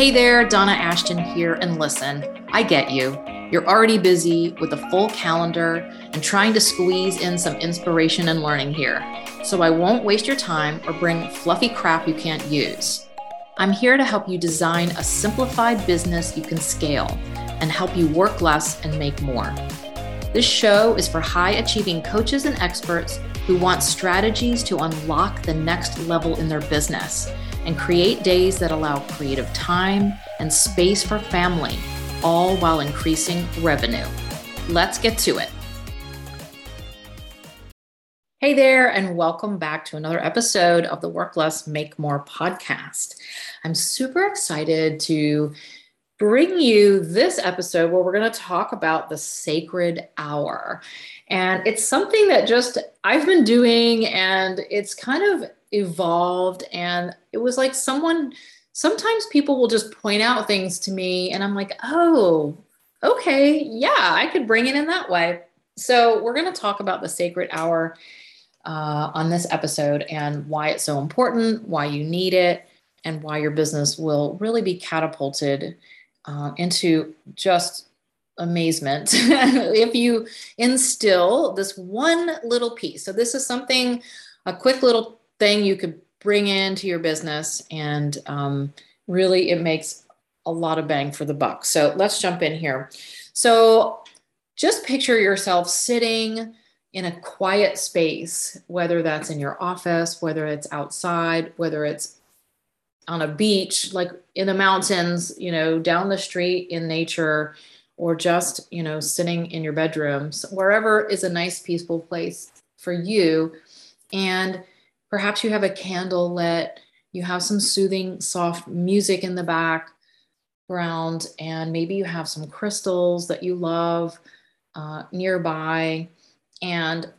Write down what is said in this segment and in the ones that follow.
Hey there, Donna Ashton here, and listen, I get you. You're already busy with a full calendar and trying to squeeze in some inspiration and learning here. So I won't waste your time or bring fluffy crap you can't use. I'm here to help you design a simplified business you can scale and help you work less and make more. This show is for high achieving coaches and experts who want strategies to unlock the next level in their business and create days that allow creative time and space for family, all while increasing revenue. Let's get to it. Hey there, and welcome back to another episode of the Work Less, Make More podcast. I'm super excited to bring you this episode where we're going to talk about the sacred hour. And it's something that just I've been doing, and it's kind of evolved and it was like someone sometimes people will just point out things to me and i'm like oh okay yeah i could bring it in that way. So we're going to talk about the sacred hour uh, on this episode and why it's so important why you need it and why your business will really be catapulted uh, into just amazement if you instill this one little piece. So this is something a quick little thing you could bring into your business and um, really it makes a lot of bang for the buck. So let's jump in here. So just picture yourself sitting in a quiet space whether that's in your office whether it's outside whether it's on a beach like in the mountains you know down the street in nature or just you know sitting in your bedrooms, wherever is a nice peaceful place for you. And Perhaps you have a candle lit, you have some soothing, soft music in the background, and maybe you have some crystals that you love uh, nearby. And,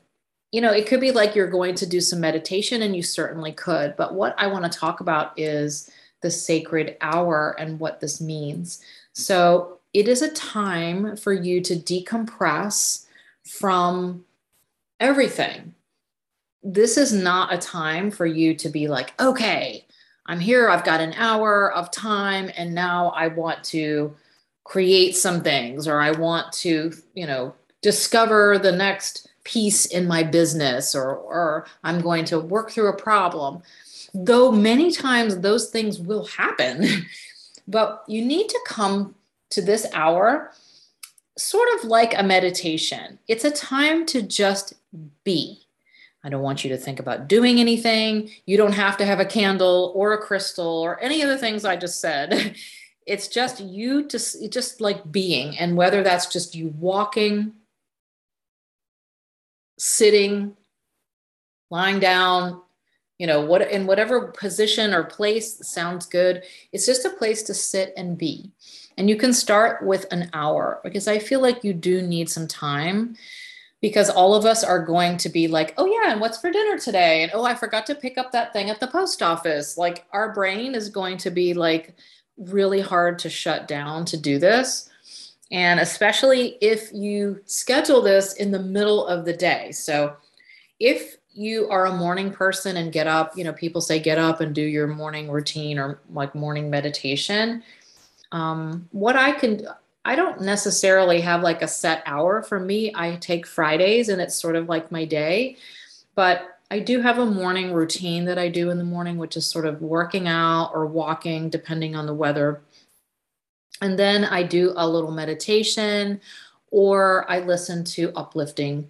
you know, it could be like you're going to do some meditation, and you certainly could. But what I want to talk about is the sacred hour and what this means. So, it is a time for you to decompress from everything this is not a time for you to be like, okay, I'm here, I've got an hour of time, and now I want to create some things or I want to, you know, discover the next piece in my business or, or I'm going to work through a problem. Though many times those things will happen, but you need to come to this hour sort of like a meditation. It's a time to just be I don't want you to think about doing anything. You don't have to have a candle or a crystal or any of the things I just said. It's just you just just like being and whether that's just you walking, sitting, lying down, you know, what in whatever position or place sounds good. It's just a place to sit and be. And you can start with an hour because I feel like you do need some time because all of us are going to be like, oh, yeah, and what's for dinner today? And oh, I forgot to pick up that thing at the post office. Like, our brain is going to be like really hard to shut down to do this. And especially if you schedule this in the middle of the day. So, if you are a morning person and get up, you know, people say get up and do your morning routine or like morning meditation. Um, what I can I don't necessarily have like a set hour for me. I take Fridays and it's sort of like my day. But I do have a morning routine that I do in the morning, which is sort of working out or walking, depending on the weather. And then I do a little meditation or I listen to uplifting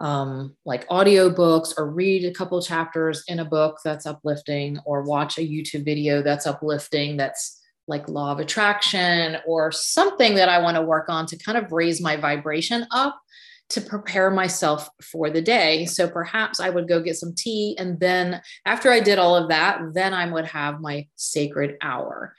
um, like audiobooks or read a couple chapters in a book that's uplifting or watch a YouTube video that's uplifting that's like law of attraction or something that I want to work on to kind of raise my vibration up to prepare myself for the day. So perhaps I would go get some tea. And then after I did all of that, then I would have my sacred hour.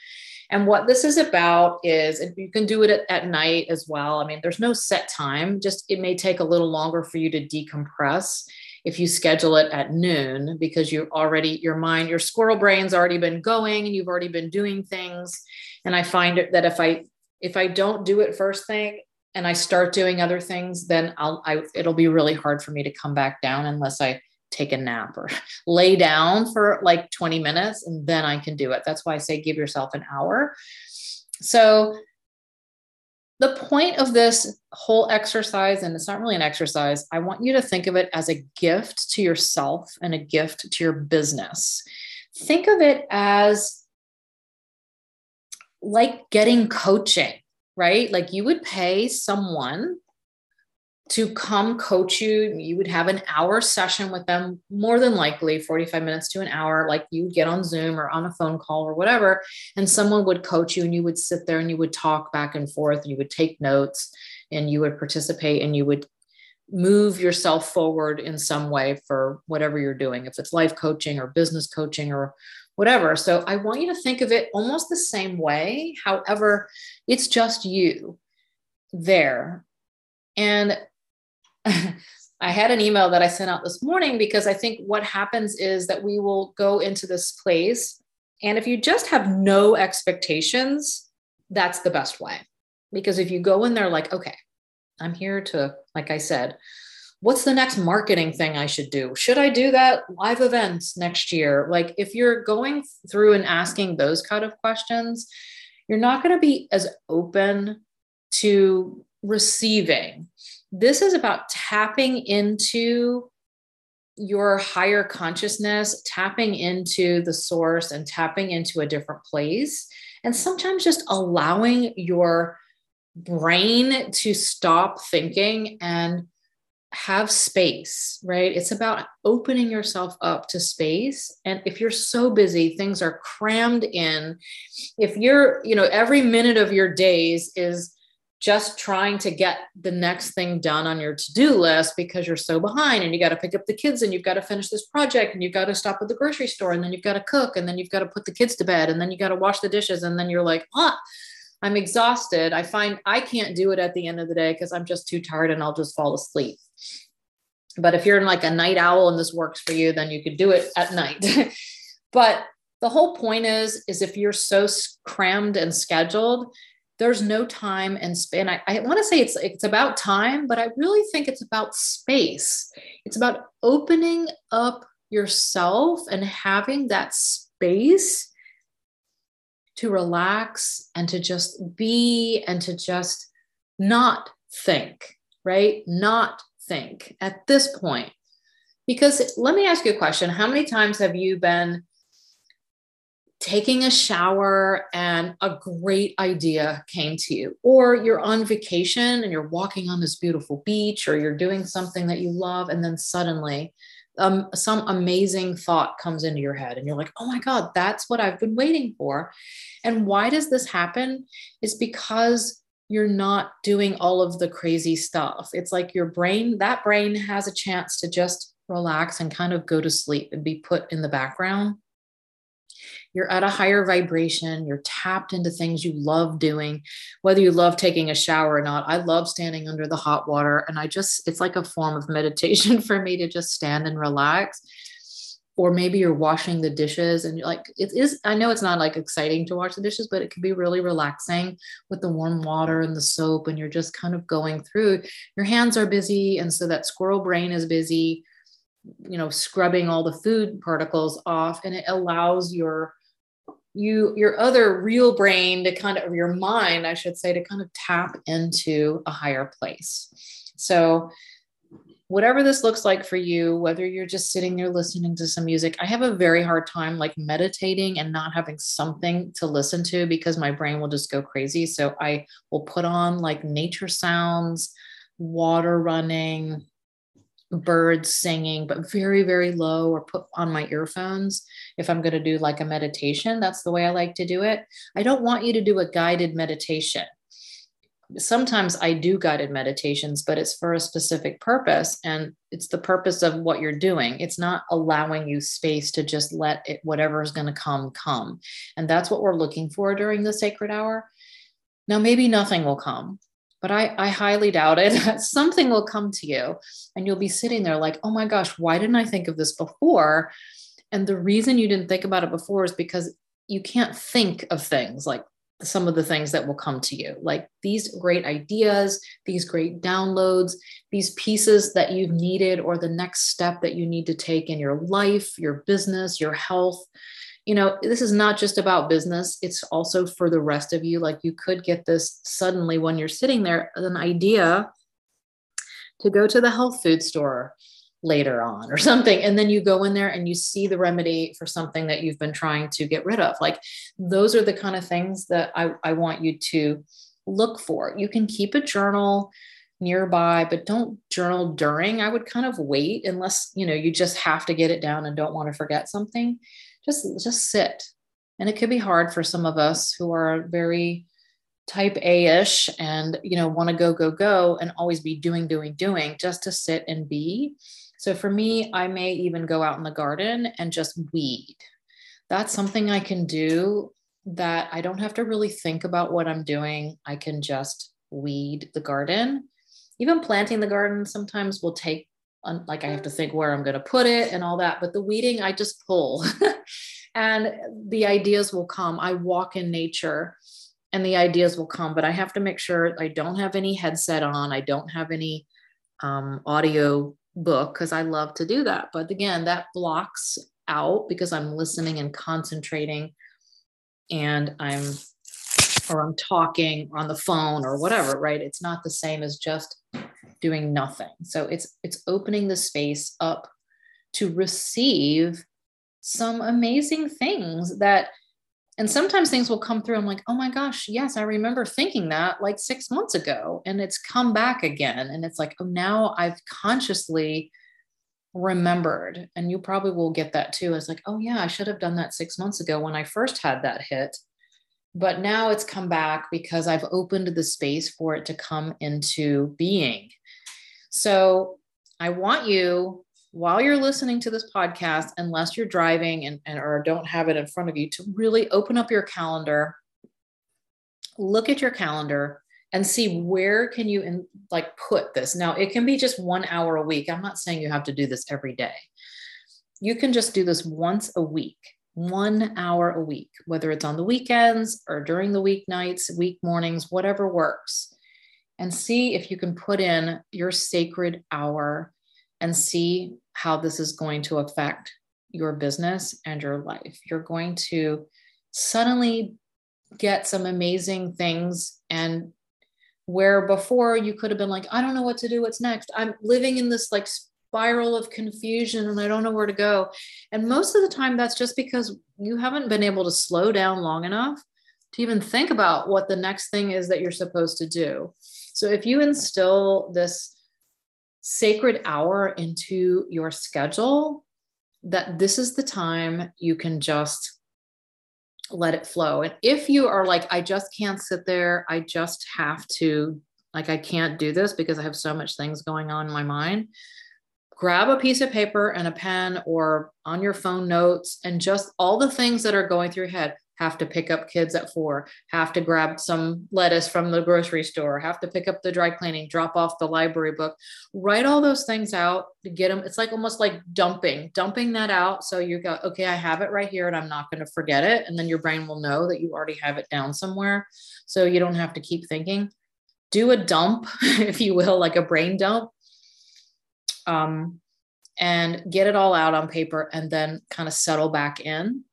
And what this is about is, and you can do it at, at night as well. I mean, there's no set time, just it may take a little longer for you to decompress if you schedule it at noon because you already your mind your squirrel brain's already been going and you've already been doing things and i find that if i if i don't do it first thing and i start doing other things then i'll I, it'll be really hard for me to come back down unless i take a nap or lay down for like 20 minutes and then I can do it. That's why I say give yourself an hour. So, the point of this whole exercise, and it's not really an exercise, I want you to think of it as a gift to yourself and a gift to your business. Think of it as like getting coaching, right? Like you would pay someone to come coach you. You would have an hour session with them, more than likely 45 minutes to an hour. Like you would get on Zoom or on a phone call or whatever, and someone would coach you, and you would sit there and you would talk back and forth, and you would take notes, and you would participate, and you would move yourself forward in some way for whatever you're doing, if it's life coaching or business coaching or whatever. So I want you to think of it almost the same way. However, it's just you there. And I had an email that I sent out this morning because I think what happens is that we will go into this place. And if you just have no expectations, that's the best way. Because if you go in there like, okay, I'm here to, like I said, what's the next marketing thing I should do? Should I do that live events next year? Like, if you're going through and asking those kind of questions, you're not going to be as open to receiving this is about tapping into your higher consciousness, tapping into the source and tapping into a different place. And sometimes just allowing your brain to stop thinking and have space, right? It's about opening yourself up to space. And if you're so busy, things are crammed in. If you're, you know, every minute of your days is just trying to get the next thing done on your to-do list because you're so behind and you got to pick up the kids and you've got to finish this project and you've got to stop at the grocery store and then you've got to cook and then you've got to put the kids to bed and then you got to wash the dishes and then you're like ah i'm exhausted. I find i can't do it at the end of the day because i'm just too tired and i'll just fall asleep. But if you're in like a night owl and this works for you then you could do it at night. But the whole point is is if you're so crammed and scheduled there's no time and space. I, I want to say it's it's about time, but I really think it's about space. It's about opening up yourself and having that space to relax and to just be and to just not think, right? Not think at this point. Because let me ask you a question. How many times have you been taking a shower and a great idea came to you, or you're on vacation and you're walking on this beautiful beach, or you're doing something that you love, and then suddenly um, some amazing thought comes into your head, and you're like, oh my God, that's what I've been waiting for. And why does this happen? Is because you're not doing all of the crazy stuff. It's like your brain, that brain has a chance to just relax and kind of go to sleep and be put in the background you're at a higher vibration, you're tapped into things you love doing, whether you love taking a shower or not. I love standing under the hot water, and I just, it's like a form of meditation for me to just stand and relax. Or maybe you're washing the dishes and like, it is, I know it's not like exciting to wash the dishes, but it can be really relaxing with the warm water and the soap, and you're just kind of going through. Your hands are busy, and so that squirrel brain is busy you know scrubbing all the food particles off and it allows your you your other real brain to kind of your mind i should say to kind of tap into a higher place. So whatever this looks like for you whether you're just sitting there listening to some music i have a very hard time like meditating and not having something to listen to because my brain will just go crazy. So i will put on like nature sounds water running birds singing, but very, very low, or put on my earphones if I'm going to do like a meditation. That's the way I like to do it. I don't want you to do a guided meditation. Sometimes I do guided meditations, but it's for a specific purpose. And it's the purpose of what you're doing. It's not allowing you space to just let it, whatever is going to come, come. And that's what we're looking for during the sacred hour. Now, maybe nothing will come, but I, I highly doubt it. Something will come to you and you'll be sitting there like, oh my gosh, why didn't I think of this before? And the reason you didn't think about it before is because you can't think of things like some of the things that will come to you like these great ideas these great downloads these pieces that you've needed or the next step that you need to take in your life your business your health you know this is not just about business it's also for the rest of you. Like you could get this suddenly when you're sitting there an idea to go to the health food store later on or something and then you go in there and you see the remedy for something that you've been trying to get rid of. Like those are the kind of things that i, I want you to look for. You can keep a journal nearby but don't journal during. I would kind of wait unless you know you just have to get it down and don't want to forget something just just sit and it could be hard for some of us who are very type a-ish and you know want to go go go and always be doing doing doing just to sit and be so for me, I may even go out in the garden and just weed. That's something I can do that I don't have to really think about what I'm doing. I can just weed the garden. Even planting the garden sometimes will take like I have to think where I'm going to put it and all that, but the weeding I just pull. and the ideas will come. I walk in nature and the ideas will come, but I have to make sure I don't have any headset on. I don't have any um, audio book because I love to do that. But again, that blocks out because I'm listening and concentrating and I'm or I'm talking on the phone or whatever, right? It's not the same as just doing nothing. So it's it's opening the space up to receive some amazing things that and sometimes things will come through. I'm like, oh my gosh, yes, I remember thinking that like six months ago. And it's come back again. And it's like, oh, now I've consciously remembered. And you probably will get that too. It's like, oh yeah, I should have done that six months ago when I first had that hit. But now it's come back because I've opened the space for it to come into being. So I want you while you're listening to this podcast, unless you're driving and, and or don't have it in front of you, to really open up your calendar, look at your calendar and see where can you in, like put this. Now, it can be just one hour a week. I'm not saying you have to do this every day. You can just do this once a week, one hour a week, whether it's on the weekends or during the weeknights, week mornings, whatever works. And see if you can put in your sacred hour and see how this is going to affect your business and your life. You're going to suddenly get some amazing things and where before you could have been like i don't know what to do what's next i'm living in this like spiral of confusion and i don't know where to go. And most of the time that's just because you haven't been able to slow down long enough to even think about what the next thing is that you're supposed to do. So if you instill this sacred hour into your schedule that this is the time you can just let it flow. And if you are like, I just can't sit there, I just have to, like, I can't do this because I have so much things going on in my mind, grab a piece of paper and a pen or on your phone notes and just all the things that are going through your head have to pick up kids at four, have to grab some lettuce from the grocery store, have to pick up the dry cleaning, drop off the library book, write all those things out to get them. It's like almost like dumping, dumping that out. So you go, okay, I have it right here and I'm not going to forget it. And then your brain will know that you already have it down somewhere. So you don't have to keep thinking. Do a dump, if you will, like a brain dump. Um, and get it all out on paper and then kind of settle back in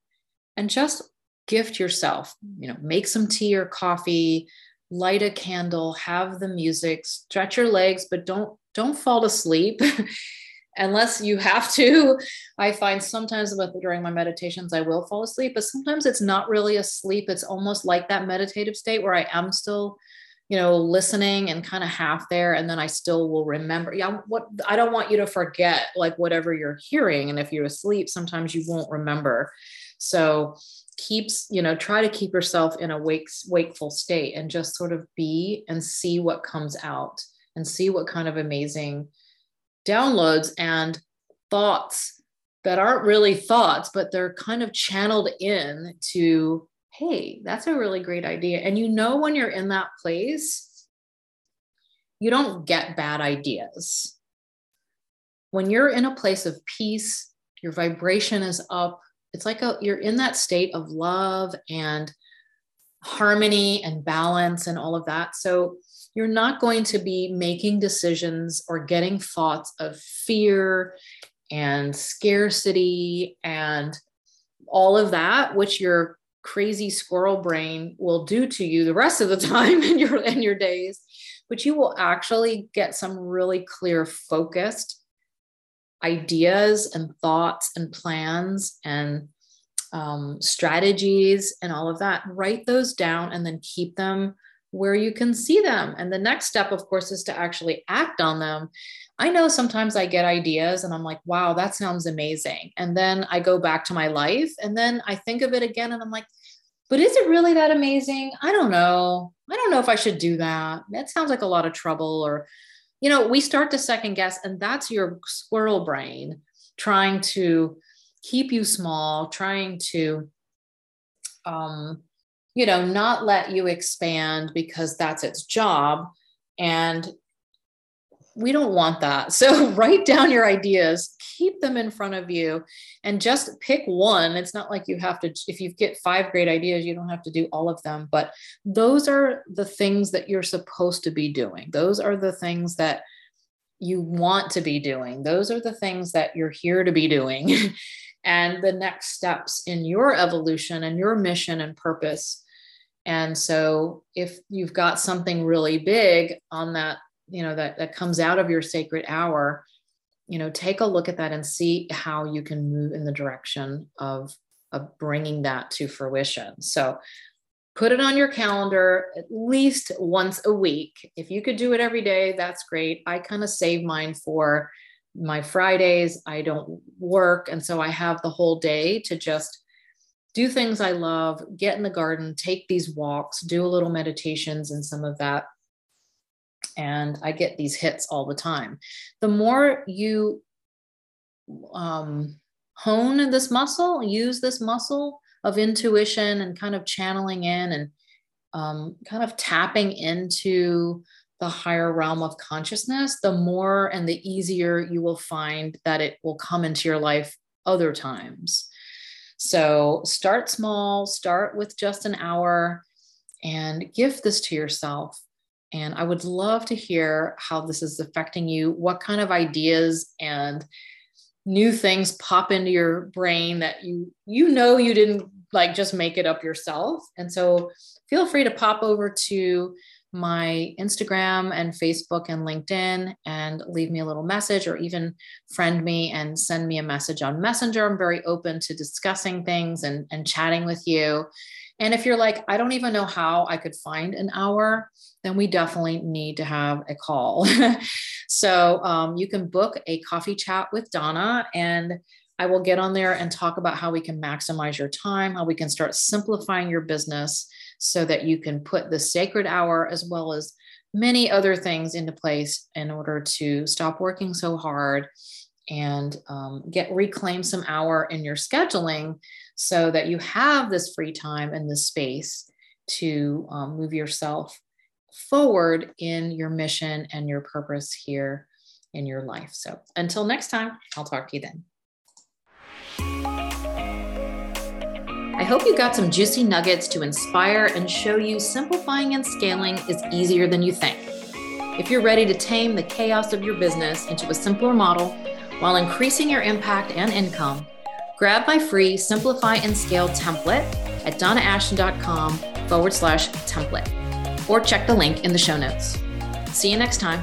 and just gift yourself you know make some tea or coffee light a candle have the music stretch your legs but don't don't fall asleep unless you have to. I find sometimes with during my meditations i will fall asleep but sometimes it's not really asleep. It's almost like that meditative state where i am still you know listening and kind of half there and then i still will remember yeah what i don't want you to forget like whatever you're hearing and if you're asleep sometimes you won't remember. So keeps you know try to keep yourself in a wake, wakeful state and just sort of be and see what comes out and see what kind of amazing downloads and thoughts that aren't really thoughts but they're kind of channeled in to hey that's a really great idea and you know when you're in that place you don't get bad ideas when you're in a place of peace your vibration is up it's like a, you're in that state of love and harmony and balance and all of that. So you're not going to be making decisions or getting thoughts of fear and scarcity and all of that, which your crazy squirrel brain will do to you the rest of the time in your in your days. But you will actually get some really clear, focused ideas and thoughts and plans and um, strategies and all of that. Write those down and then keep them where you can see them. And the next step, of course, is to actually act on them. I know sometimes I get ideas and I'm like, wow, that sounds amazing. And then I go back to my life and then I think of it again and I'm like, but is it really that amazing? I don't know. I don't know if I should do that. That sounds like a lot of trouble. Or, you know, we start to second guess, and that's your squirrel brain trying to keep you small, trying to, um, you know, not let you expand because that's its job. And we don't want that. So write down your ideas, keep them in front of you, and just pick one. It's not like you have to, if you get five great ideas, you don't have to do all of them. But those are the things that you're supposed to be doing. Those are the things that you want to be doing. Those are the things that you're here to be doing. and the next steps in your evolution and your mission and purpose. And so if you've got something really big on that, you know, that, that comes out of your sacred hour, you know, take a look at that and see how you can move in the direction of, of bringing that to fruition. So put it on your calendar at least once a week. If you could do it every day, that's great. I kind of save mine for my Fridays, I don't work. And so I have the whole day to just do things I love, get in the garden, take these walks, do a little meditations and some of that. And I get these hits all the time. The more you um, hone this muscle, use this muscle of intuition and kind of channeling in and um, kind of tapping into the higher realm of consciousness, the more and the easier you will find that it will come into your life other times. So start small, start with just an hour and give this to yourself. And I would love to hear how this is affecting you, what kind of ideas and new things pop into your brain that you you know you didn't like just make it up yourself. And so feel free to pop over to my Instagram and Facebook and LinkedIn and leave me a little message or even friend me and send me a message on Messenger. I'm very open to discussing things and, and chatting with you. And if you're like, I don't even know how I could find an hour, then we definitely need to have a call. so um, you can book a coffee chat with Donna and I will get on there and talk about how we can maximize your time, how we can start simplifying your business so that you can put the sacred hour as well as many other things into place in order to stop working so hard and um, get reclaim some hour in your scheduling so that you have this free time and this space to um, move yourself forward in your mission and your purpose here in your life. So until next time, I'll talk to you then. Hope you got some juicy nuggets to inspire and show you simplifying and scaling is easier than you think. If you're ready to tame the chaos of your business into a simpler model while increasing your impact and income, grab my free Simplify and Scale template at donnaashton.com forward slash template or check the link in the show notes. See you next time.